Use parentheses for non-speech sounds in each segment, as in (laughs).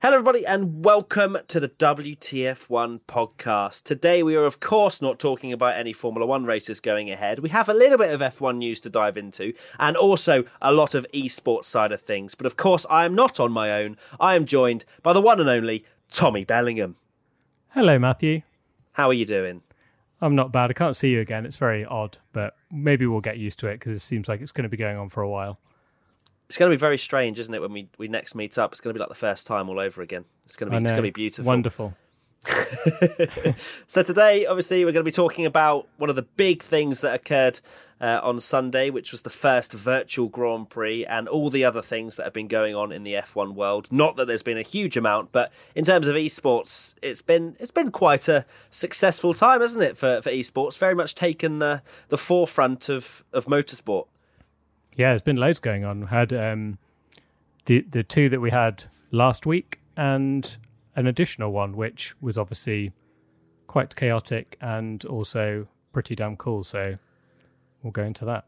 Hello, everybody, and welcome to the WTF1 podcast. Today, we are, of course, not talking about any Formula One races going ahead. We have a little bit of F1 news to dive into, and also a lot of esports side of things. But of course, I am not on my own. I am joined by the one and only Tommy Bellingham. Hello, Matthew. How are you doing? I'm not bad. I can't see you again. It's very odd, but maybe we'll get used to it because it seems like it's going to be going on for a while it's going to be very strange, isn't it? When we, we next meet up, it's going to be like the first time all over again. It's going to be it's going to be beautiful, wonderful. (laughs) so today, obviously, we're going to be talking about one of the big things that occurred uh, on Sunday, which was the first virtual Grand Prix, and all the other things that have been going on in the F1 world. Not that there's been a huge amount, but in terms of esports, it's been it's been quite a successful time, hasn't it, for for esports? Very much taken the the forefront of of motorsport. Yeah, there's been loads going on. We had um, the the two that we had last week and an additional one, which was obviously quite chaotic and also pretty damn cool. So we'll go into that.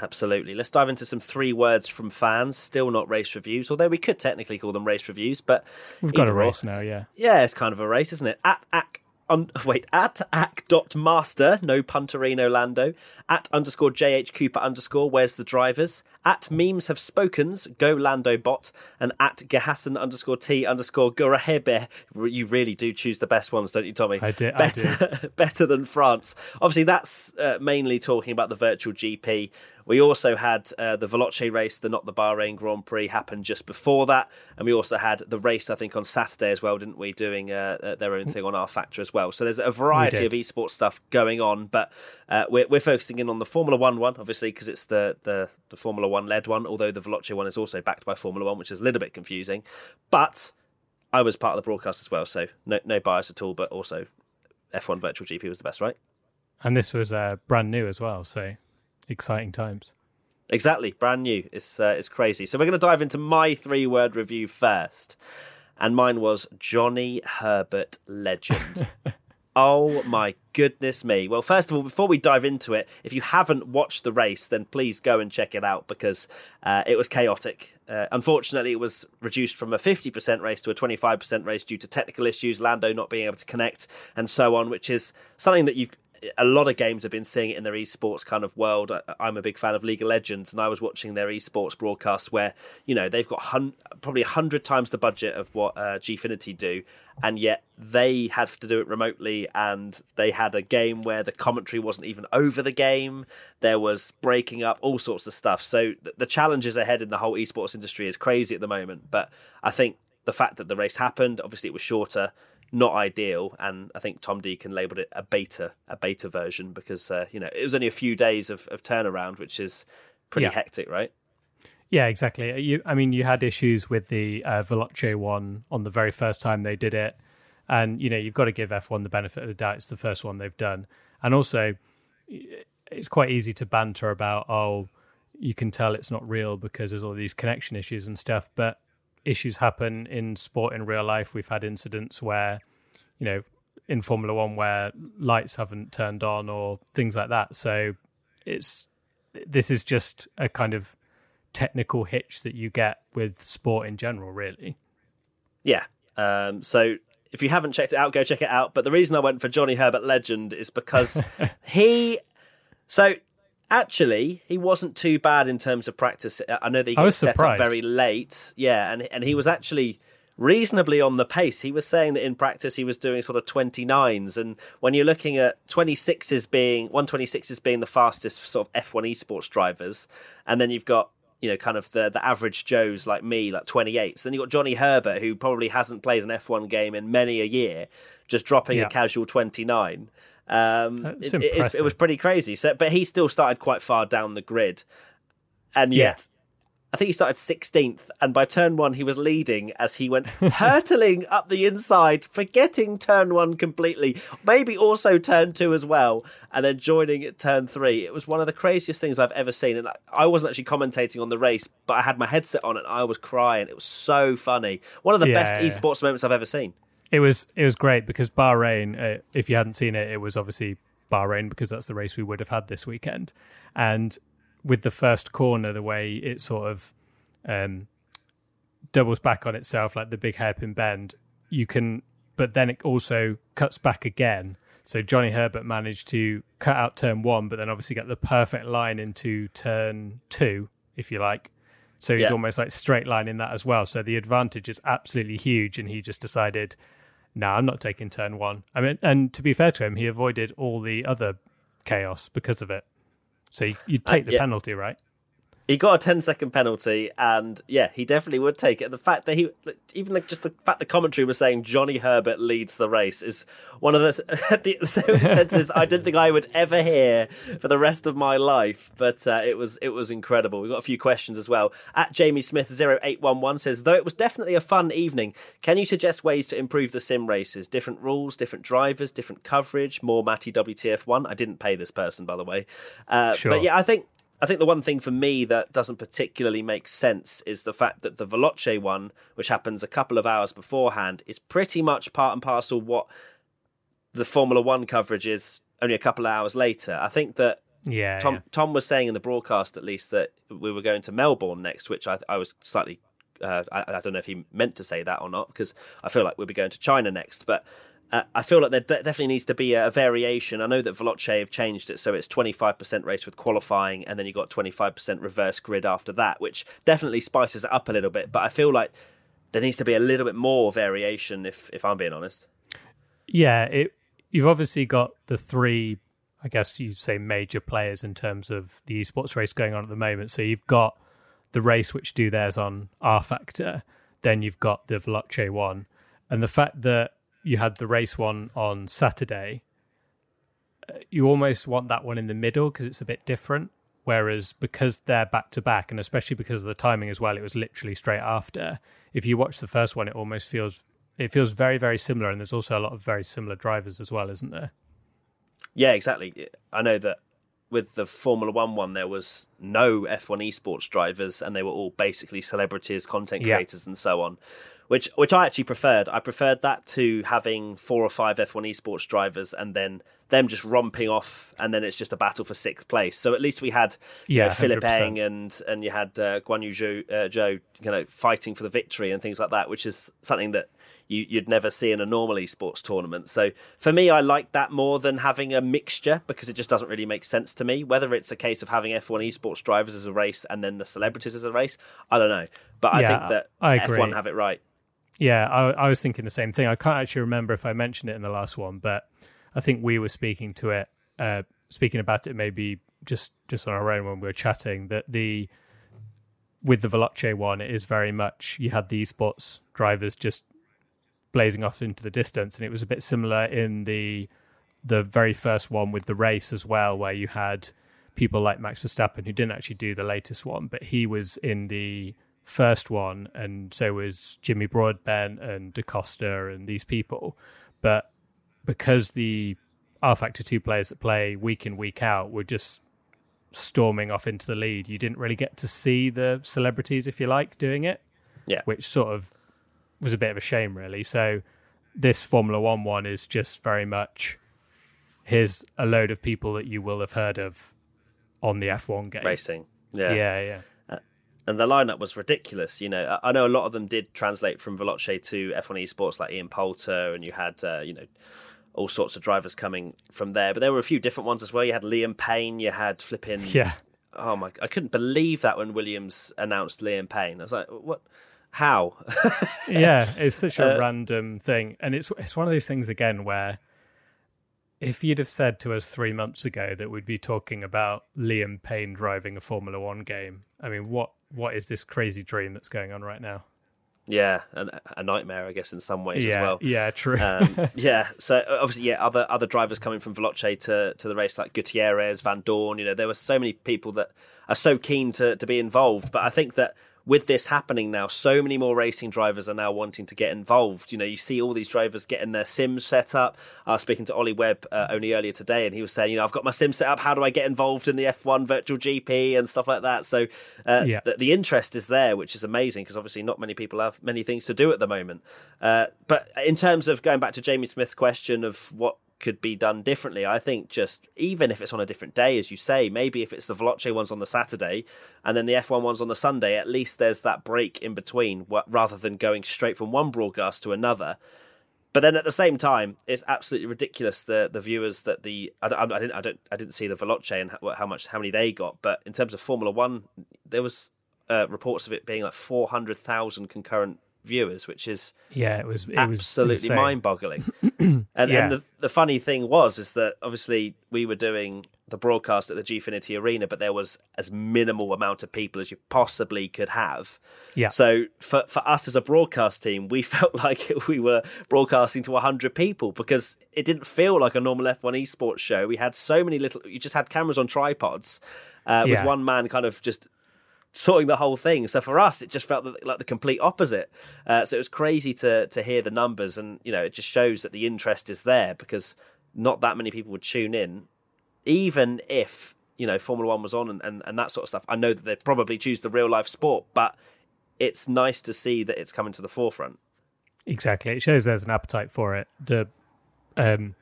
Absolutely. Let's dive into some three words from fans. Still not race reviews, although we could technically call them race reviews. But we've got a race now, yeah. Yeah, it's kind of a race, isn't it? At Ack um, wait, at ack.master, no punterino Lando, at underscore JH Cooper underscore, where's the drivers, at memes have spokens, go Lando bot, and at Gehassan underscore T underscore Gurahebe. You really do choose the best ones, don't you, Tommy? I did. Better, I did. (laughs) better than France. Obviously, that's uh, mainly talking about the virtual GP. We also had uh, the Veloce race, the not the Bahrain Grand Prix, happen just before that, and we also had the race I think on Saturday as well, didn't we? Doing uh, uh their own thing on rFactor as well. So there's a variety of esports stuff going on, but uh, we're, we're focusing in on the Formula One one, obviously, because it's the, the the Formula One led one. Although the Veloce one is also backed by Formula One, which is a little bit confusing. But I was part of the broadcast as well, so no no bias at all. But also, F1 Virtual GP was the best, right? And this was uh, brand new as well, so exciting times. Exactly, brand new. It's uh, it's crazy. So we're going to dive into my three word review first, and mine was Johnny Herbert legend. (laughs) oh my goodness me! Well, first of all, before we dive into it, if you haven't watched the race, then please go and check it out because uh, it was chaotic. Uh, unfortunately, it was reduced from a 50% race to a 25% race due to technical issues, Lando not being able to connect, and so on, which is something that you've a lot of games have been seeing it in their esports kind of world. I'm a big fan of League of Legends, and I was watching their esports broadcasts where you know they've got hun- probably hundred times the budget of what uh, Gfinity do, and yet they had to do it remotely, and they had a game where the commentary wasn't even over the game. There was breaking up, all sorts of stuff. So the challenges ahead in the whole esports industry is crazy at the moment. But I think the fact that the race happened, obviously it was shorter not ideal. And I think Tom Deacon labelled it a beta, a beta version because uh, you know it was only a few days of, of turnaround, which is pretty yeah. hectic, right? Yeah, exactly. You, I mean, you had issues with the uh, Veloce one on the very first time they did it, and you know you've got to give F1 the benefit of the doubt. It's the first one they've done, and also it's quite easy to banter about oh you can tell it's not real because there's all these connection issues and stuff, but issues happen in sport in real life. We've had incidents where, you know, in Formula One where lights haven't turned on or things like that. So it's this is just a kind of technical hitch that you get with sport in general, really. Yeah. Um, so if you haven't checked it out, go check it out. But the reason I went for Johnny Herbert Legend is because (laughs) he. So actually, he wasn't too bad in terms of practice. Uh, I know that he got set up very late. Yeah, and and he was actually reasonably on the pace. He was saying that in practice he was doing sort of 29s and when you're looking at 26s being 126s being the fastest sort of F1 esports drivers and then you've got you know kind of the the average joes like me like 28s then you've got Johnny Herbert who probably hasn't played an F1 game in many a year just dropping yeah. a casual 29 um, it, it, was pretty crazy. So, but he still started quite far down the grid, and yet, I think he started 16th, and by turn one, he was leading as he went (laughs) hurtling up the inside, forgetting turn one completely, maybe also turn two as well, and then joining at turn three. It was one of the craziest things I've ever seen. And I wasn't actually commentating on the race, but I had my headset on and I was crying. It was so funny. One of the yeah, best esports moments I've ever seen. It was it was great because Bahrain, uh, if you hadn't seen it, it was obviously Bahrain because that's the race we would have had this weekend. And with the first corner, the way it sort of um, doubles back on itself, like the big hairpin bend, you can, but then it also cuts back again. So Johnny Herbert managed to cut out turn one, but then obviously get the perfect line into turn two, if you like. So he's yeah. almost like straight line in that as well. So the advantage is absolutely huge, and he just decided, "No, nah, I'm not taking turn one." I mean, and to be fair to him, he avoided all the other chaos because of it. So you, would take uh, the yeah. penalty, right? He got a 10 second penalty and yeah he definitely would take it. The fact that he even the, just the fact the commentary was saying johnny herbert leads the race is one of the, (laughs) the (laughs) sentences i didn't think i would ever hear for the rest of my life but uh, it was it was incredible. We got a few questions as well. At jamie smith 0811 says though it was definitely a fun evening can you suggest ways to improve the sim races? Different rules different drivers different coverage more matty wtf1 i didn't pay this person by the way. Uh, sure. but yeah i think I think the one thing for me that doesn't particularly make sense is the fact that the Veloce one, which happens a couple of hours beforehand, is pretty much part and parcel what the Formula One coverage is only a couple of hours later. I think that yeah, Tom yeah. Tom was saying in the broadcast at least that we were going to Melbourne next, which I, I was slightly uh, I, I, don't know if he meant to say that or not because I feel like we'll be going to China next, but uh, I feel like there definitely needs to be a, a, variation. I know that Veloce have changed it so it's 25% race with qualifying and then you've got 25% reverse grid after that, which definitely spices it up a little bit. But I feel like there needs to be a little bit more variation if, if I'm being honest. Yeah, it, you've obviously got the three, I guess you'd say, major players in terms of the esports race going on at the moment. So you've got the race which do theirs on R Factor, then you've got the Veloce one. And the fact that you had the race one on Saturday, uh, you almost want that one in the middle because it's a bit different. Whereas because they're back to back, and especially because of the timing as well, it was literally straight after. If you watch the first one, it almost feels it feels very very similar, and there's also a lot of very similar drivers as well, isn't there? Yeah, exactly. I know that with the Formula One one, there was no F1 esports drivers, and they were all basically celebrities, content creators, yeah. and so on which which I actually preferred. I preferred that to having four or five F1 esports drivers and then them just romping off, and then it's just a battle for sixth place. So at least we had yeah, you know, Philipp Eng and and you had uh, Guan Yu Zhou, uh, Zhou, you know, fighting for the victory and things like that, which is something that you, would never see in a normal esports tournament. So for me, I like that more than having a mixture because it just doesn't really make sense to me. Whether it's a case of having F1 esports drivers as a race and then the celebrities as a race, I don't know. But I yeah, think that F1 have it right. Yeah, I, I, was thinking the same thing. I can't actually remember if I mentioned it in the last one, but I think we were speaking to it, uh, speaking about it maybe just just on our own when we were chatting. That the with the Veloce one, it is very much you had these spots drivers just blazing off into the distance, and it was a bit similar in the the very first one with the race as well, where you had people like Max Verstappen who didn't actually do the latest one, but he was in the first one, and so was Jimmy Broadbent and DaCosta and these people. But because the R Factor 2 players that play week in, week out were just storming off into the lead, you didn't really get to see the celebrities, if you like, doing it. Yeah. Which sort of was a bit of a shame, really. So this Formula One one is just very much here's a load of people that you will have heard of on the F1 game. Racing. Yeah. Yeah, yeah and the lineup was ridiculous. You know, I know a lot of them did translate from Veloce to F1 Esports, like Ian Poulter, and you had uh, you know all sorts of drivers coming from there. But there were a few different ones as well. You had Liam Payne, you had flipping (laughs) yeah. Oh my! I couldn't believe that when Williams announced Liam Payne. I was like, what? How? (laughs) yeah, it's such a uh, random thing, and it's it's one of those things again where if you'd have said to us three months ago that we'd be talking about Liam Payne driving a Formula One game, I mean, what what is this crazy dream that's going on right now? Yeah, and a nightmare, I guess, in some ways yeah, as well. Yeah, true. um, (laughs) yeah, so obviously, yeah, other other drivers coming from Veloce to to the race like Gutierrez, Vandoorne, You know, there were so many people that are so keen to to be involved. But I think that with this happening now, so many more racing drivers are now wanting to get involved. You know, you see all these drivers getting their sims set up. I was speaking to Ollie Webb uh, only earlier today, and he was saying, you know, I've got my sim set up. How do I get involved in the F1 virtual GP and stuff like that? So uh, yeah. the, the, interest is there, which is amazing because obviously not many people have many things to do at the moment. Uh, but in terms of going back to Jamie Smith's question of what could be done differently. I think just even if it's on a different day, as you say, maybe if it's the Veloce ones on the Saturday and then the F1 ones on the Sunday, at least there's that break in between rather than going straight from one broadcast to another. But then at the same time, it's absolutely ridiculous the the viewers that the I, I, didn't I don't I didn't see the Veloce and how, how, much how many they got, but in terms of Formula One, there was uh, reports of it being like four hundred thousand concurrent viewers, which is yeah, it was it absolutely mind boggling. (clears throat) and, yeah. and the the funny thing was is that obviously we were doing the broadcast at the Gfinity Arena, but there was as minimal amount of people as you possibly could have. Yeah. So for for us as a broadcast team, we (laughs) felt like we were broadcasting to hundred people because it didn't feel like a normal F1 esports show. We had so many little. You just had cameras on tripods. Uh, yeah. with one man kind of just sorting the whole thing. So for us, it just felt like the complete opposite. Uh, so it was crazy to to hear the numbers, and you know, it just shows that the interest is there because not that many people would tune in, even if you know Formula One was on and, and, and that sort of stuff. I know that they'd probably choose the real life sport, but it's nice to see that it's coming to the forefront. Exactly, it shows there's an appetite for it. The um,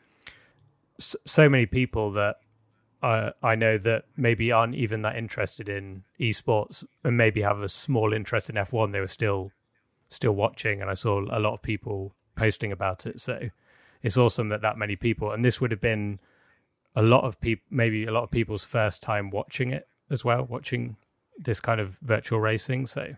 so many people that uh, I know that maybe aren't even that interested in esports and maybe have a small interest in F1. They were still still watching, and I saw a lot of people posting about it. So it's awesome that that many people, and this would have been a lot of people, maybe a lot of people's first time watching it as well, watching this kind of virtual racing. So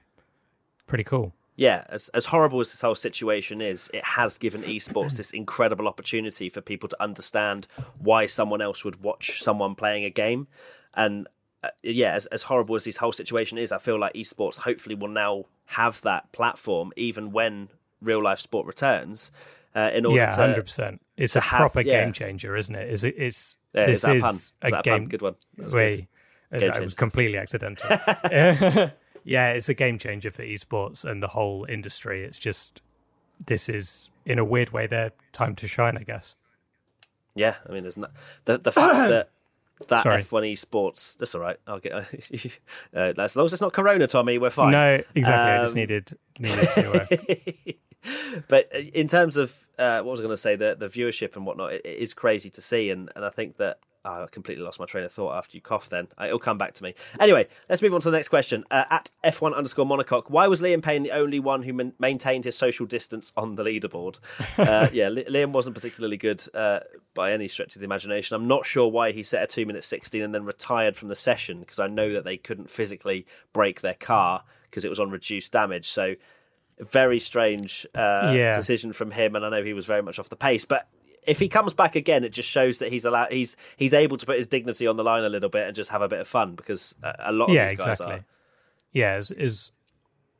pretty cool yeah, as as horrible as this whole situation is, it has given esports this incredible opportunity for people to understand why someone else would watch someone playing a game. And uh, yeah, as, as horrible as this whole situation is, I feel like esports hopefully will now have that platform even when real life sport returns. Uh, in order yeah, hundred percent. It's a have, proper yeah. game changer, isn't it? Is it? It's yeah, this is, is a game. Good one. Wait, it was completely accidental. (laughs) (laughs) yeah, it's a game changer for esports and the whole industry. It's just this is in a weird way their time to shine, I guess. Yeah, I mean, there's not the the fact (coughs) that that Sorry. F1 esports. That's all right. I'll get. (laughs) Uh, as long as it's not Corona, Tommy, we're fine. No, exactly. Um, I just um, needed needed to. Uh... (laughs) but in terms of uh, what was I going to say, the the viewership and whatnot, it, it is crazy to see, and and I think that I completely lost my train of thought after you coughed then. Uh, it'll come back to me. Anyway, let's move on to the next question. Uh, at F1 underscore monocoque, why was Liam Payne the only one who man- maintained his social distance on the leaderboard? (laughs) Uh, yeah, Li- Liam wasn't particularly good uh, by any stretch of the imagination. I'm not sure why he set a 2 minute 16 and then retired from the session because I know that they couldn't physically break their car because it was on reduced damage. So very strange uh, yeah. decision from him, and I know he was very much off the pace. But if he comes back again, it just shows that he's allowed he's he's able to put his dignity on the line a little bit and just have a bit of fun because a lot of yeah, these guys exactly. are. Yeah, is, is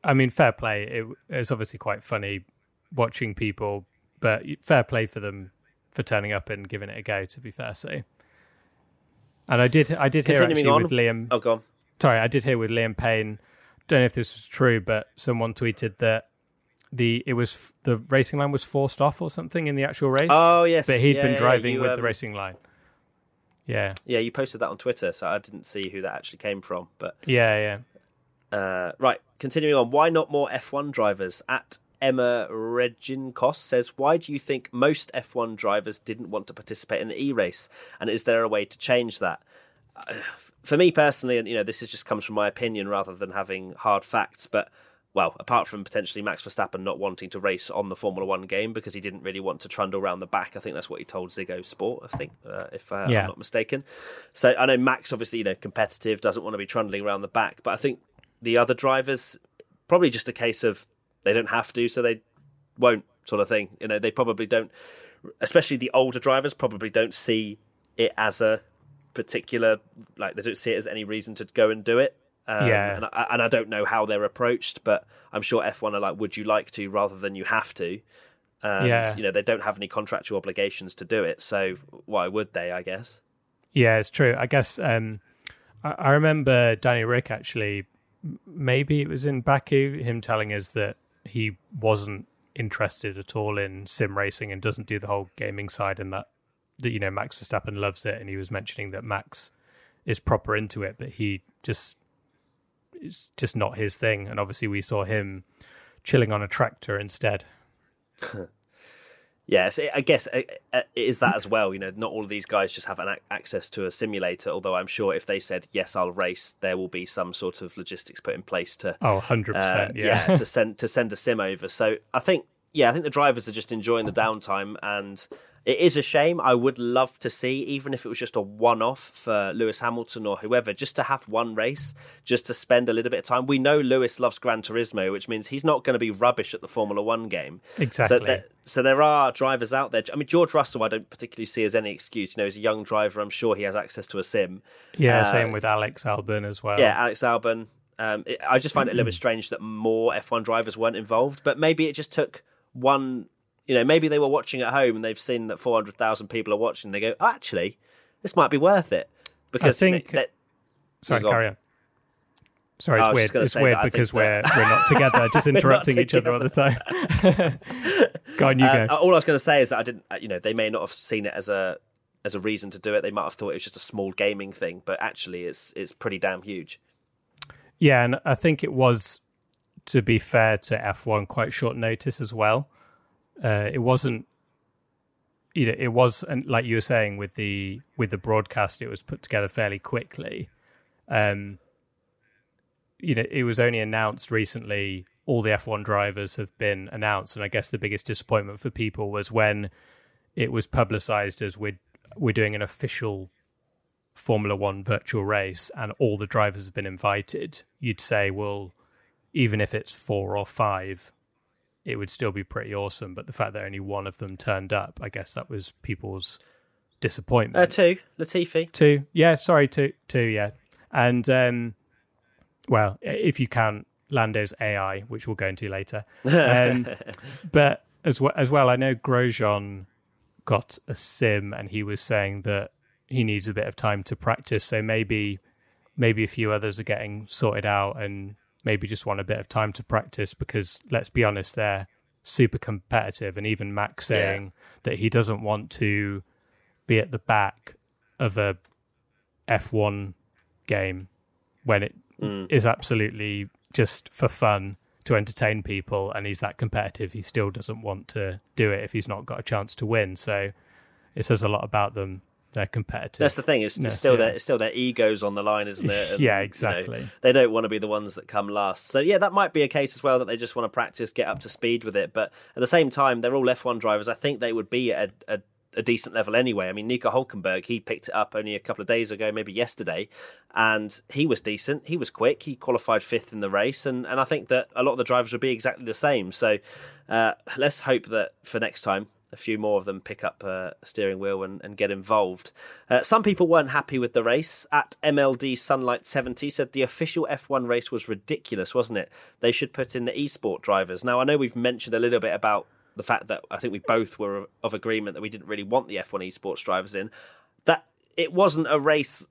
I mean, fair play. It, it's obviously quite funny watching people, but fair play for them for turning up and giving it a go. To be fair, so. And I did, I did hear actually on. with Liam. Oh, go on. Sorry, I did hear with Liam Payne. Don't know if this was true, but someone tweeted that the it was the racing line was forced off or something in the actual race. Oh yes, but he had yeah, been yeah, driving you, with um, the racing line. Yeah, yeah, you posted that on Twitter, so I didn't see who that actually came from. But yeah, yeah. Uh, right, continuing on. Why not more F1 drivers? At Emma Reginkos says, "Why do you think most F1 drivers didn't want to participate in the e-race? And is there a way to change that?" Uh, for me personally, and you know, this is just comes from my opinion rather than having hard facts, but well, apart from potentially Max Verstappen not wanting to race on the Formula One game because he didn't really want to trundle around the back. I think that's what he told Ziggo Sport. I think, uh, if uh, yeah. I'm not mistaken. So I know Max, obviously, you know, competitive, doesn't want to be trundling around the back. But I think the other drivers, probably just a case of they don't have to, so they won't, sort of thing. You know, they probably don't, especially the older drivers, probably don't see it as a particular like they don't see it as any reason to go and do it. Um, yeah, and I, and I don't know how they're approached, but I'm sure F1 are like, "Would you like to?" rather than "You have to." And, yeah, you know they don't have any contractual obligations to do it, so why would they? I guess. Yeah, it's true. I guess um, I, I remember Danny Ric actually maybe it was in Baku, him telling us that he wasn't interested at all in sim racing and doesn't do the whole gaming side, and that that you know Max Verstappen loves it, and he was mentioning that Max is proper into it, but he just it's just not his thing. And obviously, we saw him chilling on a tractor instead. (laughs) Yes, I guess uh, uh, it is that as well. You know, not all of these guys just have an access to a simulator. Although I'm sure if they said yes, I'll race, there will be some sort of logistics put in place to oh, 100 uh, percent, yeah, yeah, to (laughs) send to send a sim over. So I think, yeah, I think the drivers are just enjoying the downtime, and it is a shame. I would love to see, even if it was just a one off for Lewis Hamilton or whoever, just to have one race, just to spend a little bit of time. We know Lewis loves Gran Turismo, which means he's not going to be rubbish at the Formula One game. Exactly. So there, so there are drivers out there. I mean, George Russell, I don't particularly see as any excuse. You know, he's a young driver. I'm sure he has access to a sim. Yeah, uh, same with Alex Albon as well. Yeah, Alex Albon. Um, it, I just find it a little bit strange that more F1 drivers weren't involved, but maybe it just took one you know, maybe they were watching at home and they've seen that 400,000 people are watching. They go, oh, actually, this might be worth it. Because I think. sorry, carry on. Sorry, it's weird. It's weird because we're we're not together, (laughs) just interrupting each other all the time. (laughs) go on, you uh, go. All I was going to say is that I didn't. Uh, you know, they may not have seen it as a as a reason to do it. They might have thought it was just a small gaming thing, but actually, it's it's pretty damn huge. Yeah, and I think it was, to be fair to F1, quite short notice as well uh, it wasn't you know it was and like you were saying with the with the broadcast it was put together fairly quickly. Um you know it was only announced recently all the F1 drivers have been announced and I guess the biggest disappointment for people was when it was publicized as we're we're doing an official Formula 1 virtual race and all the drivers have been invited. You'd say well even if it's 4 or 5 it would still be pretty awesome. But the fact that only one of them turned up, I guess that was people's disappointment. Uh, two, Latifi. Two, yeah, sorry, two, two, yeah. And um, well, if you count Lando's AI, which we'll go into later, um, (laughs) but as well, as well, I know Grosjean got a sim, and he was saying that he needs a bit of time to practice. So maybe, maybe a few others are getting sorted out, and maybe just want a bit of time to practice because let's be honest, they're super competitive. And even Max saying yeah. that he doesn't want to be at the back of a F1 game when it mm. is absolutely just for fun to entertain people and he's that competitive he still doesn't want to do it if he's not got a chance to win so it says a lot about them they're competitive. That's the thing. It's, it's still yeah. their it's still their egos on the line, isn't it? (laughs) And, yeah, exactly. You know, they don't want to be the ones that come last. So yeah, that might be a case as well that they just want to practice, get up to speed with it. But at the same time, they're all F1 drivers. I think they would be at a, a decent level anyway. I mean, Nico Hulkenberg, he picked it up only a couple of days ago, maybe yesterday, and he was decent. He was quick. He qualified fifth in the race, and, and I think that a lot of the drivers would be exactly the same. So uh, let's hope that for next time a few more of them pick up a steering wheel and, and get involved. Uh, some people weren't happy with the race. At MLD Sunlight 70 said the official F1 race was ridiculous, wasn't it? They should put in the esport drivers. Now, I know we've mentioned a little bit about the fact that I think we both were of agreement that we didn't really want the F1 esports drivers in. That it wasn't a race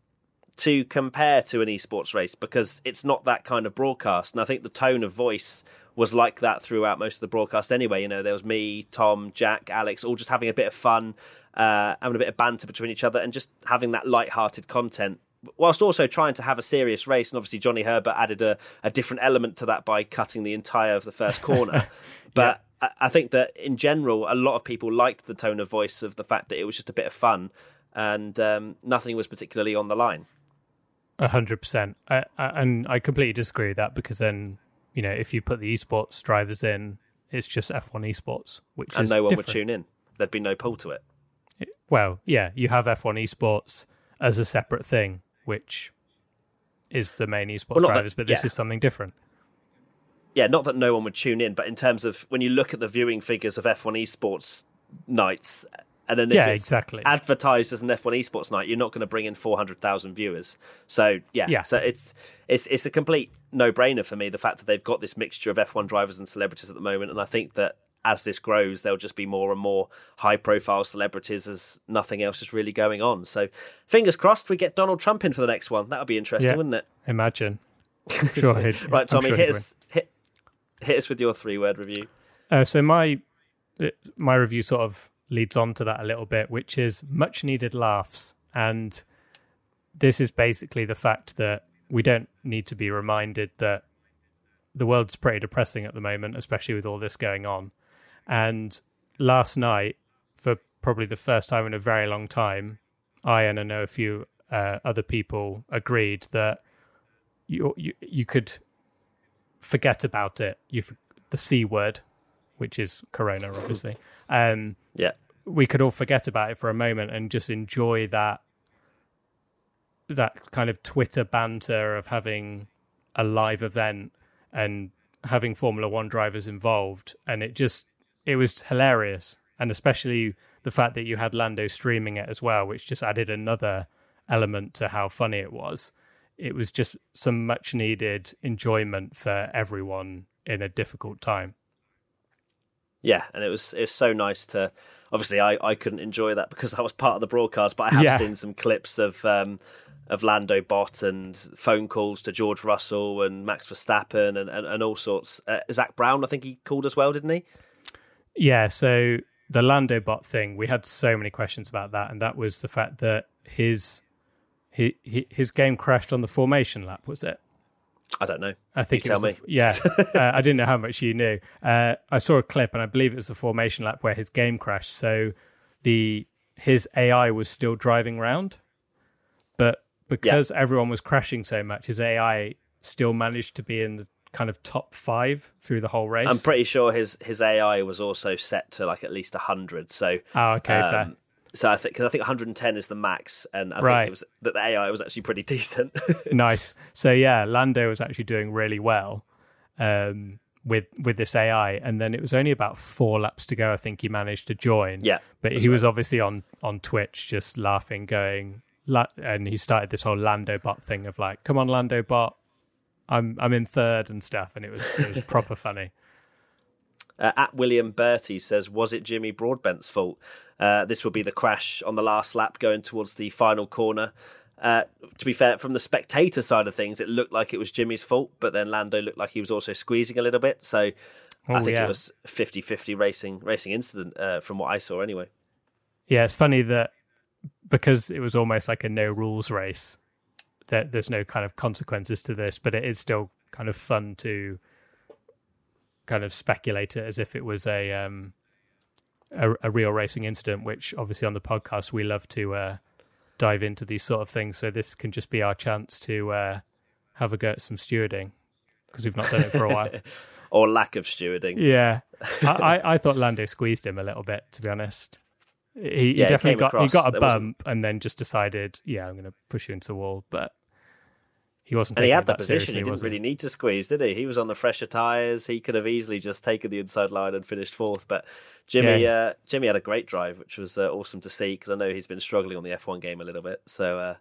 to compare to an esports race because it's not that kind of broadcast. And I think the tone of voice was like that throughout most of the broadcast anyway. You know, there was me, Tom, Jack, Alex, all just having a bit of fun, uh, having a bit of banter between each other, and just having that light-hearted content. Whilst also trying to have a serious race, and obviously Johnny Herbert added a, a different element to that by cutting the entire of the first (laughs) corner. but yeah. I, I think that in general, a lot of people liked the tone of voice of the fact that it was just a bit of fun, and um, nothing was particularly on the line. A hundred percent, and I completely disagree with that because then you know, if you put the esports drivers in, it's just F1 esports, which is and no one different. would tune in. There'd be no pull to it. Well, yeah, you have F1 esports as a separate thing, which is the main esports well, drivers, that, but this yeah. is something different. Yeah, not that no one would tune in, but in terms of when you look at the viewing figures of F1 esports nights, and then if yeah, it's exactly. advertised as an F1 esports night, you're not going to bring in 400,000 viewers. So yeah, yeah, so it's it's it's a complete no-brainer for me the fact that they've got this mixture of F1 drivers and celebrities at the moment, and I think that as this grows, there'll just be more and more high-profile celebrities as nothing else is really going on. So fingers crossed we get Donald Trump in for the next one. That would be interesting, yeah, wouldn't it? Imagine. (laughs) sure. He'd, right, Tommy, sure hit us hit, hit us with your three word review. Uh, so my my review sort of leads on to that a little bit, which is much needed laughs, and this is basically the fact that we don't need to be reminded that the world's pretty depressing at the moment, especially with all this going on. And last night, for probably the first time in a very long time, I and I know a few uh, other people agreed that you, you you could forget about it. You the c word, which is Corona, obviously. Um, yeah, we could all forget about it for a moment and just enjoy that that kind of Twitter banter of having a live event and having Formula One drivers involved, and it just it was hilarious, and especially the fact that you had Lando streaming it as well, which just added another element to how funny it was. It was just some much needed enjoyment for everyone in a difficult time. Yeah, and it was it was so nice to. Obviously, I, I couldn't enjoy that because I was part of the broadcast, but I have Yeah. seen some clips of um, of Lando Bot and phone calls to George Russell and Max Verstappen and, and, and all sorts. Uh, Zak Brown, I think he called as well, didn't he? Yeah, so the Lando bot thing, we had so many questions about that, and that was the fact that his he, he, his game crashed on the formation lap, was it? I don't know. I think You tell the- yeah. (laughs) uh, I didn't know how much you knew. Uh, I saw a clip, and I believe it was the formation lap where his game crashed. So the his AI was still driving round, but because everyone was crashing so much, his AI still managed to be in the kind of top five through the whole race. I'm pretty sure his his AI was also set to like at least hundred. So oh, okay, fair. um, so I think because I think 110 is the max, and I Right. think it was that the AI was actually pretty (laughs) decent. (laughs) nice. So yeah, Lando was actually doing really well um, with with this AI, and then it was only about four laps to go. I think he managed to join. Yeah, but he was obviously on on Twitch just laughing, going, and he started this whole Lando bot thing of like, "Come on, Lando bot, I'm I'm in third and stuff," and it was it was proper funny. (laughs) Uh, at William Bertie says, "Was it Jimmy Broadbent's fault? Uh, this will be the crash on the last lap going towards the final corner." Uh, to be fair, from the spectator side of things, it looked like it was Jimmy's fault, but then Lando looked like he was also squeezing a little bit. So I Oh, think yeah. it was 50-50 racing racing incident uh, from what I saw anyway. Yeah, it's funny that because it was almost like a no rules race, that there's no kind of consequences to this, but it is still kind of fun to kind of speculate it as if it was a um a, a real racing incident, which obviously on the podcast we love to uh, dive into these sort of things. So this can just be our chance to uh, have a go at some stewarding because we've not done it for a while. (laughs) Or lack of stewarding. Yeah, (laughs) I, I, I thought Lando squeezed him a little bit, to be honest. He, he Yeah, he definitely got he got a There bump wasn't- and then just decided, yeah, I'm going to push you into the wall. But he wasn't. And he had the that position. He didn't really need to squeeze, did he? He was on the fresher tyres. He could have easily just taken the inside line and finished fourth. But Jimmy, Yeah. uh, Jimmy had a great drive, which was uh, awesome to see because I know he's been struggling on the F1 game a little bit. So uh,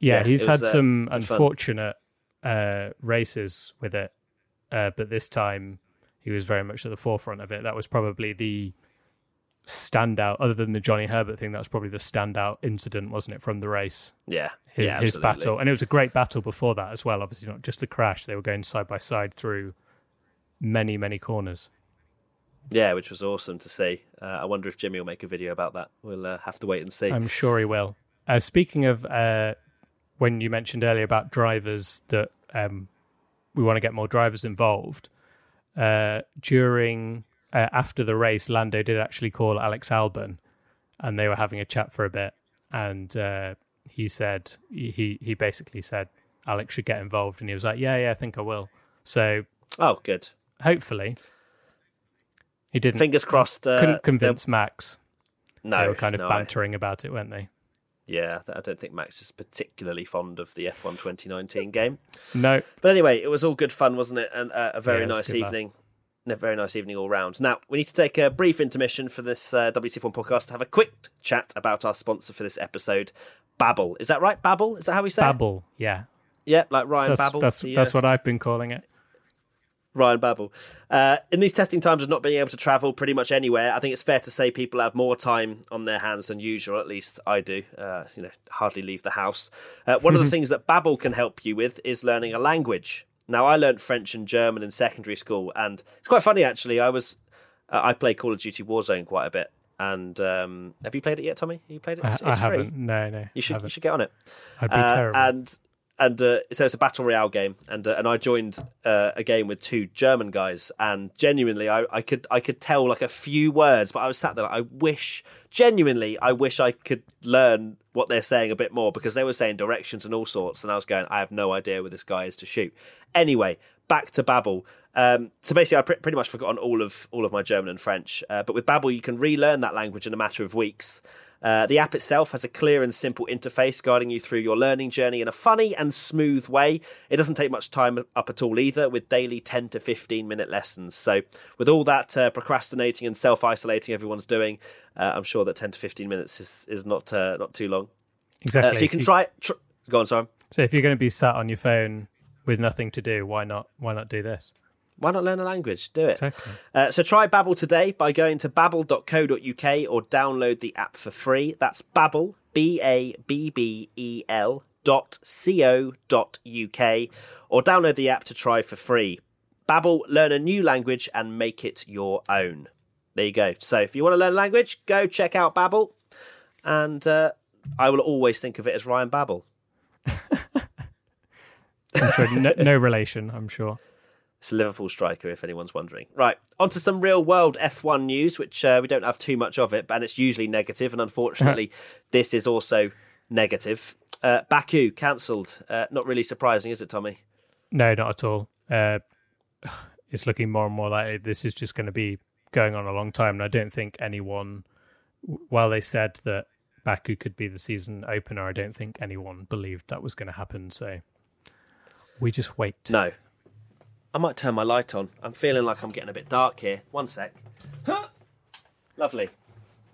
Yeah, Yeah, he's it was, had uh, some unfortunate uh, races with it, uh, but this time he was very much at the forefront of it. That was probably the standout, other than the Johnny Herbert thing. That was probably the standout incident, wasn't it, from the race? yeah, his, yeah, his battle, and it was a great battle before that as well. Obviously, not just the crash; they were going side by side through many, many corners. Yeah, which was awesome to see. Uh, I wonder if Jimmy will make a video about that. We'll uh, have to wait and see. I'm sure he will. Uh, speaking of uh, when you mentioned earlier about drivers that um, we want to get more drivers involved, uh, during uh, after the race, Lando did actually call Alex Albon, and they were having a chat for a bit, and uh, he said he he basically said Alex should get involved, and he was like, yeah, yeah, I think I will. So oh, good. hopefully, he didn't Fingers crossed. Uh, couldn't convince Max. No, they were kind of no, I- bantering about it, weren't they? yeah, I don't think Max is particularly fond of the F1 2019 game. No, But anyway, it was all good fun, wasn't it? And uh, a very Yeah, nice evening. A very nice evening all round. Now, we need to take a brief intermission for this uh, WTF1 podcast to have a quick chat about our sponsor for this episode, Babbel. Is that right? Babbel? Is that how we say it? Babble, yeah. Yeah, like Ryan That's Babbel. that's, the, that's uh, what I've been calling it. Ryan Babel. Uh, in these testing times of not being able to travel pretty much anywhere, I think it's fair to say people have more time on their hands than usual. At least I do. Uh, you know, hardly leave the house. Uh, one of the (laughs) things that Babbel can help you with is learning a language. Now, I learned French and German in secondary school, and it's quite funny actually. I was uh, I play Call of Duty Warzone quite a bit, and um, have you played it yet, Tommy? Have you played it? I, It's, I it's free. haven't. No, no. You should haven't. you should get on it. I'd be Uh, terrible. And and uh, so it's a battle royale game, and uh, and I joined uh, a game with two German guys, and genuinely, I, I could I could tell like a few words, but I was sat there. Like, I wish genuinely, I wish I could learn what they're saying a bit more because they were saying directions and all sorts, and I was going, I have no idea where this guy is to shoot. Anyway, back to Babbel. Um, so basically, I pre- pretty much forgotten all of all of my German and French, uh, but with Babbel, you can relearn that language in a matter of weeks. Uh, the app itself has a clear and simple interface guiding you through your learning journey in a funny and smooth way. It doesn't take much time up at all either, with daily 10 to 15 minute lessons. So, with all that uh, procrastinating and self isolating everyone's doing, uh, I'm sure that 10 to 15 minutes is, is not uh, not too long. exactly. Uh, so, you can try. Tr- go on, sorry. So if you're going to be sat on your phone with nothing to do, why not? Why not do this? Why not learn a language? Do it. Exactly. Uh, so try Babbel today by going to babbel.co.uk or download the app for free. That's Babbel, B A B B E L dot C O dot UK, or download the app to try for free. Babbel, learn a new language and make it your own. There you go. So if you want to learn a language, go check out Babbel, and uh, I will always think of it as Ryan Babel. (laughs) I'm sure no, no relation. I'm sure. It's a Liverpool striker, if anyone's wondering. Right, on to some real world F1 news, which uh, we don't have too much of it, and it's usually negative, and unfortunately, (laughs) this is also negative. Uh, Baku cancelled. Uh, not really surprising, is it, Tommy? No, not at all. Uh, (sighs) it's looking more and more like this is just going to be going on a long time, and I don't think anyone, while they said that Baku could be the season opener, I don't think anyone believed that was going to happen. So we just wait. No. I might turn my light on. I'm feeling like I'm getting a bit dark here. One sec. Huh. Lovely.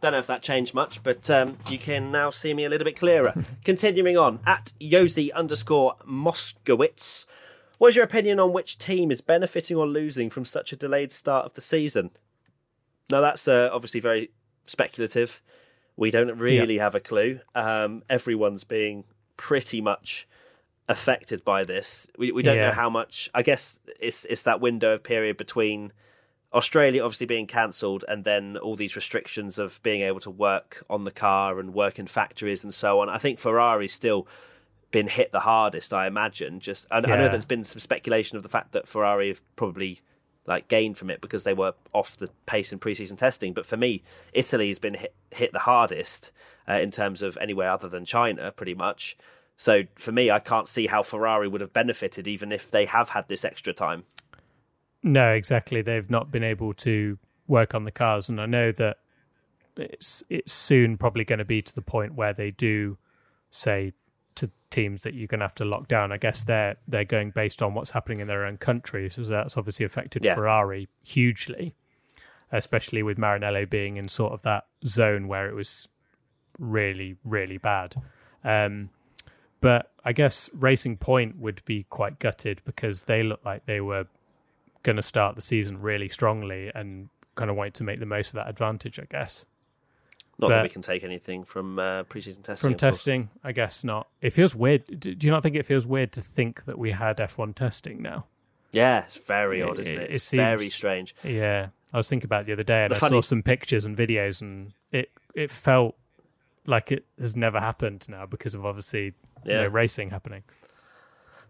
Don't know if that changed much, but um, you can now see me a little bit clearer. (laughs) Continuing on, at Yosi underscore Moskowitz, what is your opinion on which team is benefiting or losing from such a delayed start of the season? Now, that's uh, obviously very speculative. We don't really have a clue. Um, everyone's being pretty much affected by this. We we don't Yeah. know how much. I guess it's it's that window of period between Australia obviously being cancelled and then all these restrictions of being able to work on the car and work in factories and so on. I think Ferrari's still been hit the hardest. I imagine. Just I, I know there's been some speculation of the fact that Ferrari have probably like gained from it because they were off the pace in preseason testing. But for me, Italy has been hit, hit the hardest uh, in terms of anywhere other than China, pretty much. So for me, I can't see how Ferrari would have benefited even if they have had this extra time. No, exactly. They've not been able to work on the cars, and I know that it's it's soon probably going to be to the point where they do say to teams that you're going to have to lock down. I guess they're they're going based on what's happening in their own country, so that's obviously affected Yeah. Ferrari hugely, especially with Maranello being in sort of that zone where it was really really bad. Um, but I guess Racing Point would be quite gutted because they look like they were going to start the season really strongly and kind of wanted to make the most of that advantage, I guess. Not that we can take anything from uh, preseason testing. From of course. testing, I guess not. It feels weird. Do you not think it feels weird to think that we had F1 testing now? Yeah, it's very It- odd, isn't it- it? it It's very strange. Yeah, I was thinking about it the other day, and The I saw some pictures and videos, and it it felt like it has never happened now because of obviously Yeah. know, racing happening.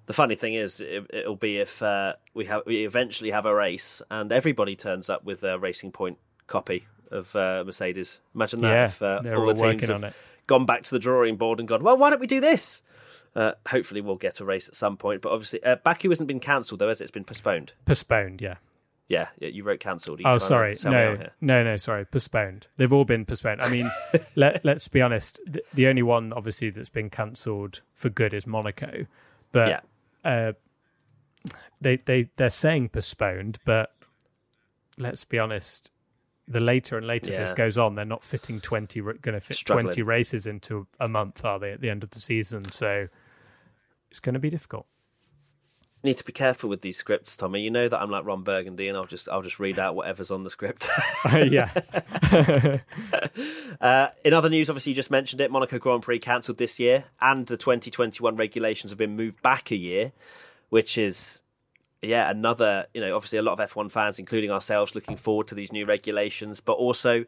The funny thing is, it, it'll be if uh, we have we eventually have a race and everybody turns up with a Racing Point copy of uh, Mercedes. Imagine that yeah, if uh, they're all all the working teams have on it. gone back to the drawing board and gone, well, why don't we do this? Uh, hopefully, we'll get a race at some point. But obviously, uh, Baku hasn't been cancelled though, has it? It's been postponed. Postponed, yeah. Yeah, yeah you wrote cancelled. Oh, sorry. No, no, no, sorry. Postponed. They've all been postponed. I mean, (laughs) let, let's be honest. The, the only one, obviously, that's been cancelled for good is Monaco. But Yeah. uh, they, they, they're saying postponed, but let's be honest. The later and later this goes on, they're not fitting 20, going to fit Struggling. 20 races into a month, are they, at the end of the season? So it's going to be difficult. Need to be careful with these scripts, Tommy. You know that I'm like Ron Burgundy, and I'll just I'll just read out whatever's on the script. (laughs) yeah. (laughs) Uh, in other news, obviously, you just mentioned it. Monaco Grand Prix cancelled this year, and the 2021 regulations have been moved back a year, which is yeah, another, you know, obviously a lot of F1 fans, including ourselves, looking forward to these new regulations, but also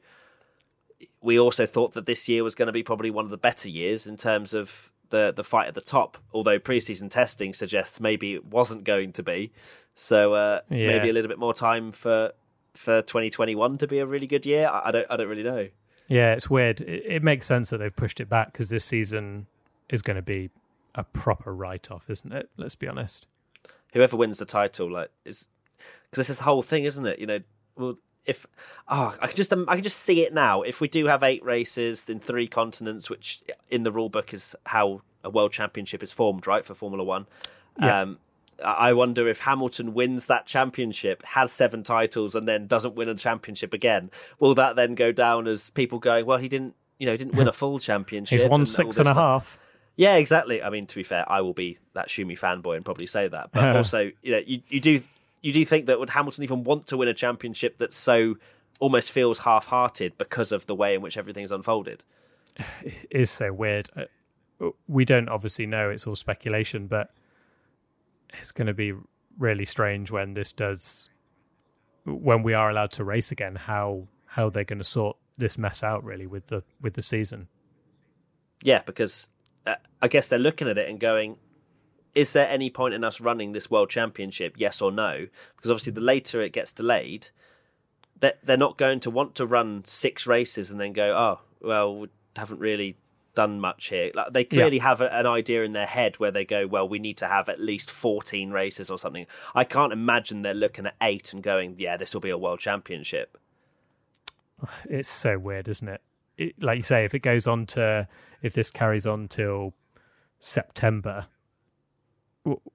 we also thought that this year was going to be probably one of the better years in terms of the the fight at the top. Although preseason testing suggests maybe it wasn't going to be, so uh, Yeah. maybe a little bit more time for for 2021 to be a really good year. I, I don't I don't really know. Yeah, it's weird. It, it makes sense that they've pushed it back because this season is going to be a proper write off, isn't it? Let's be honest. Whoever wins the title, like, is because this is the whole thing, isn't it? You know, well, if oh, I can just I can just see it now. If we do have eight races in three continents, which in the rule book is how a world championship is formed, right, for Formula One. Yeah. Um, I wonder if Hamilton wins that championship, has seven titles, and then doesn't win a championship again. Will that then go down as people going, "Well, he didn't, you know, he didn't win a (laughs) full championship." He's won all six and a stuff." half. Yeah, exactly. I mean, to be fair, I will be that Schumi fanboy and probably say that. But (laughs) also, you know, you, you do you do think that would Hamilton even want to win a championship that so almost feels half-hearted because of the way in which everything's unfolded? It is so weird. Uh, We don't obviously know. It's all speculation, but it's going to be really strange when this does, when we are allowed to race again. How how they're going to sort this mess out really with the with the season. Yeah, because uh, I guess they're looking at it and going, is there any point in us running this world championship? Yes or no? Because obviously, the later it gets delayed, that they're not going to want to run six races and then go, oh, well, we haven't really done much here. Like, they clearly have a, an idea in their head where they go, well, we need to have at least 14 races or something. I can't imagine they're looking at eight and going, yeah, this will be a world championship. It's so weird, isn't it? it? Like you say, if it goes on to if this carries on till September,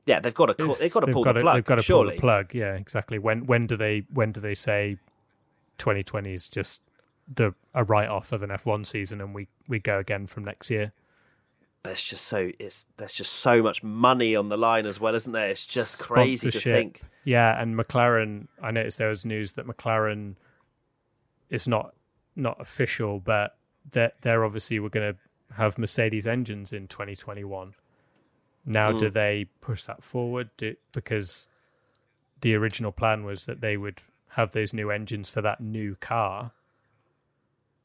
Yeah, they've got to, call, they've got to pull got the to- plug, They've got to surely. pull the plug. Yeah, exactly. When when do they when do they say 2020 is just the a write off of an F1 season and we we go again from next year? But it's just so it's there's just so much money on the line as well, isn't there? It's just crazy to think. Yeah, and McLaren. I noticed there was news that McLaren. It's not not official, but they're, they're obviously we're going to have Mercedes engines in 2021. Now, Hmm. do they push that forward? Do, because the original plan was that they would have those new engines for that new car,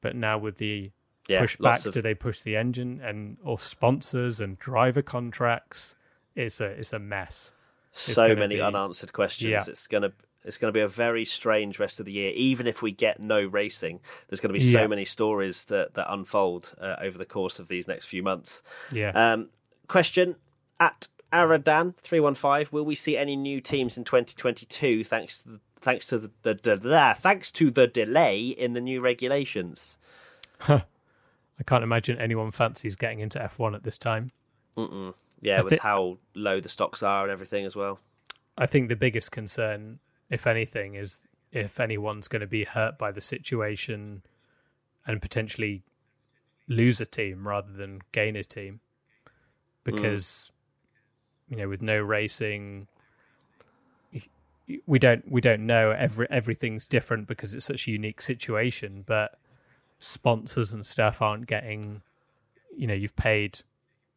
but now with the Yeah, push back, lots of do they push the engine and or sponsors and driver contracts? It's a it's a mess. so many be- unanswered questions. Yeah. It's gonna it's gonna be a very strange rest of the year. Even if we get no racing, there's gonna be so Yeah. many stories that that unfold uh, over the course of these next few months. Yeah. Um, question at Aradan three one five: Will we see any new teams in 2022? Thanks to the, thanks to the, the, the, the thanks to the delay in the new regulations. I can't imagine anyone fancies getting into F1 at this time. Yeah, I with thi- how low the stocks are and everything as well. I think the biggest concern, if anything, is if anyone's going to be hurt by the situation and potentially lose a team rather than gain a team. Mm. Because, you know, with no racing, we don't we don't know every everything's different because it's such a unique situation but sponsors and stuff aren't getting you know you've paid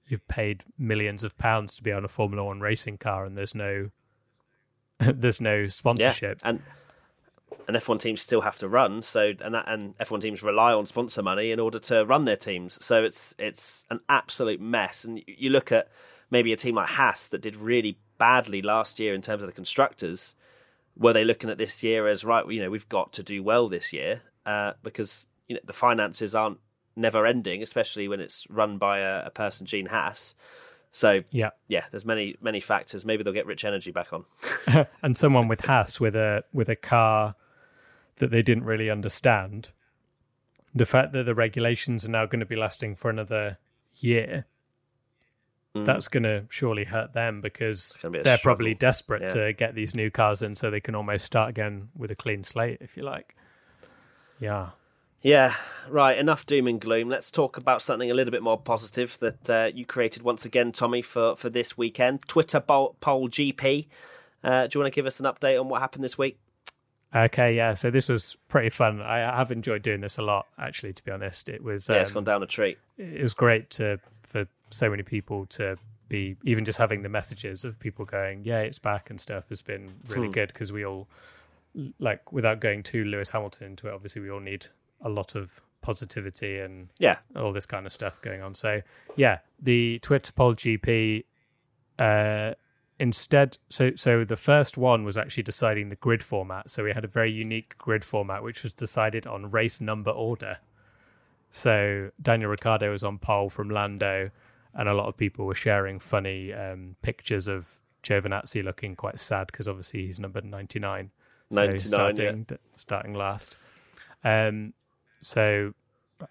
you've paid millions of pounds to be on a Formula One racing car, and there's no (laughs) there's no sponsorship. Yeah, and and F1 teams still have to run. So and that and F1 teams rely on sponsor money in order to run their teams. So it's it's an absolute mess. And you look at maybe a team like Haas that did really badly last year in terms of the constructors. Were they looking at this year as right? You know, we've got to do well this year uh, because you know the finances aren't never ending, especially when it's run by a, a person, Gene Haas. So Yeah, yeah, there's many many factors. Maybe they'll get Rich Energy back on. (laughs) and someone with Haas with a with a car that they didn't really understand. The fact that the regulations are now going to be lasting for another year, that's going to surely hurt them because Mm. be they're struggle. probably desperate Yeah. to get these new cars in so they can almost start again with a clean slate, if you like. Yeah. Yeah, right. Enough doom and gloom. Let's talk about something a little bit more positive that uh, you created once again, Tommy, for, for this weekend. Twitter poll, poll GP. Uh, do you want to give us an update on what happened this week? Okay, yeah. So this was pretty fun. I have enjoyed doing this a lot, actually. To be honest, it was Yeah, it's um, gone down a treat. it was great to for so many people to be even just having the messages of people going, "Yeah, it's back" and stuff has been really Hmm. good because we all like without going too Lewis Hamilton into it. Obviously, we all need a lot of positivity and Yeah, all this kind of stuff going on. So yeah, the Twitter poll GP uh, instead. So so the first one was actually deciding the grid format. So we had a very unique grid format, which was decided on race number order. So Daniel Ricciardo was on pole from Lando, and a lot of people were sharing funny um, pictures of Giovinazzi looking quite sad because obviously he's number ninety nine. 99, so starting starting last. Um, so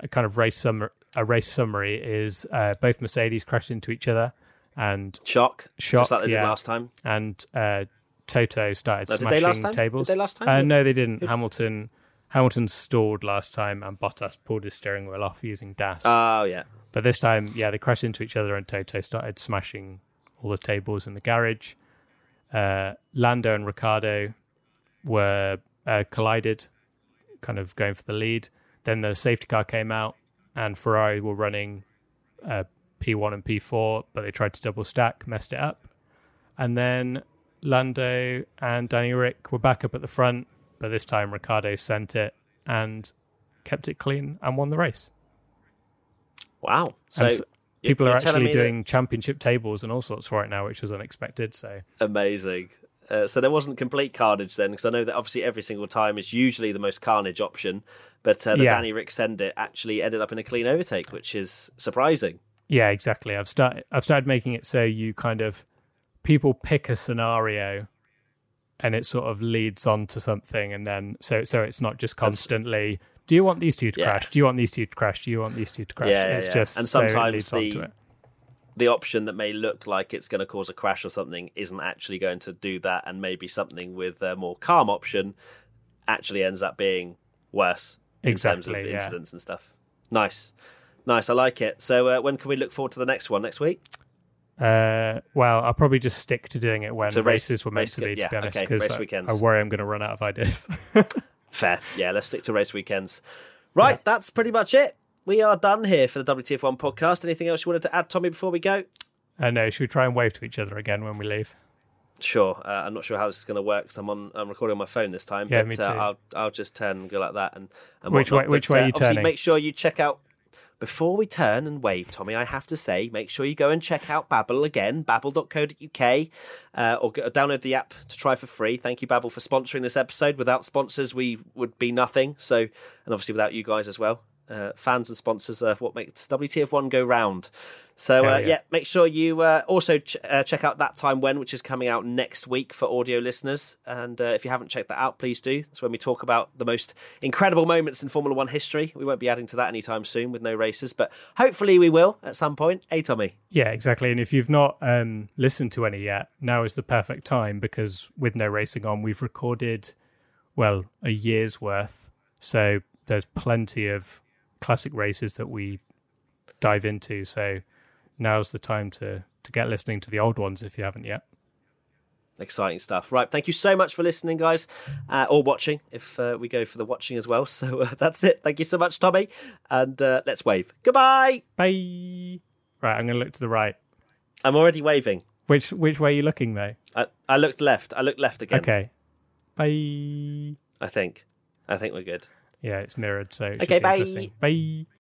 a kind of race summer a race summary is uh, both Mercedes crashed into each other and shock, Shock, like they yeah. did last time. and uh, Toto started No, smashing they last time? tables. Did they last time? Uh, no, they didn't. Hamilton Hamilton stalled last time, and Bottas pulled his steering wheel off using DAS. Oh yeah, But this time, yeah, they crashed into each other, and Toto started smashing all the tables in the garage. Uh, Lando and Ricardo were uh, collided, kind of going for the lead. Then the safety car came out, and Ferrari were running uh, P1 and P4, but they tried to double stack, messed it up. And then Lando and Danny Rick were back up at the front, but this time Ricardo sent it and kept it clean and won the race. wow. So And people are actually me that- doing championship tables and all sorts right now, which was unexpected. So Amazing. Uh, so there wasn't complete carnage then, because I know that obviously every single time is usually the most carnage option, but uh, the Yeah. Danny Rick send it actually ended up in a clean overtake, which is surprising. yeah, exactly. I've started. I've started making it so you kind of people pick a scenario, and it sort of leads on to something, and then so so it's not just constantly. Do you want these two to Yeah. crash? Do you want these two to crash? Do you want these two to crash? Yeah, yeah, it's yeah. just And sometimes leads the- The option that may look like it's going to cause a crash or something isn't actually going to do that, and maybe something with a more calm option actually ends up being worse in terms of incidents and stuff. Nice, nice. I like it. So uh, when can we look forward to the next one next week? Uh, well, I'll probably just stick to doing it when So race- races were meant race- to be, to yeah, be honest, because race I. I worry I'm going to run out of ideas. (laughs) Fair. Yeah, let's stick to race weekends. Right, that's pretty much it. We are done here for the WTF1 podcast. Anything else you wanted to add, Tommy, before we go? uh, no, should we try and wave to each other again when we leave? Sure. Uh, I'm not sure how this is going to work because I'm on. I'm recording on my phone this time. Yeah, but me uh, too. I'll I'll just turn and go like that and, and Which whatnot. way- which But, way uh, are you turning? Make sure you check out before we turn and wave, Tommy. I have to say, make sure you go and check out Babbel again, babbel.co.uk, uh, or go, download the app to try for free. Thank you, Babbel, for sponsoring this episode. Without sponsors, we would be nothing. So, and obviously without you guys as well. Uh, fans and sponsors are what makes WTF1 go round. So, uh, yeah. yeah, make sure you uh, also ch- uh, check out That Time When, which is coming out next week for audio listeners. And uh, if you haven't checked that out, please do. It's when we talk about the most incredible moments in Formula One history. We won't be adding to that anytime soon with no races, but hopefully we will at some point. Hey, Tommy. Yeah, exactly. And if you've not um, listened to any yet, now is the perfect time because with no racing on, we've recorded, well, a year's worth. So there's plenty of classic races that we dive into. So now's the time to to get listening to the old ones if you haven't yet. Exciting stuff. Right. Thank you so much for listening, guys, uh, or watching if uh, we go for the watching as well. (laughs) So uh, that's it. Thank you so much, Tommy. And uh, let's wave. Goodbye. Bye. Right, I'm going to look to the right. I'm already waving. Which which way are you looking though? I, I looked left. I looked left again. Okay. Bye. I think. I think we're good. Yeah, it's mirrored, so it Okay, bye. Bye.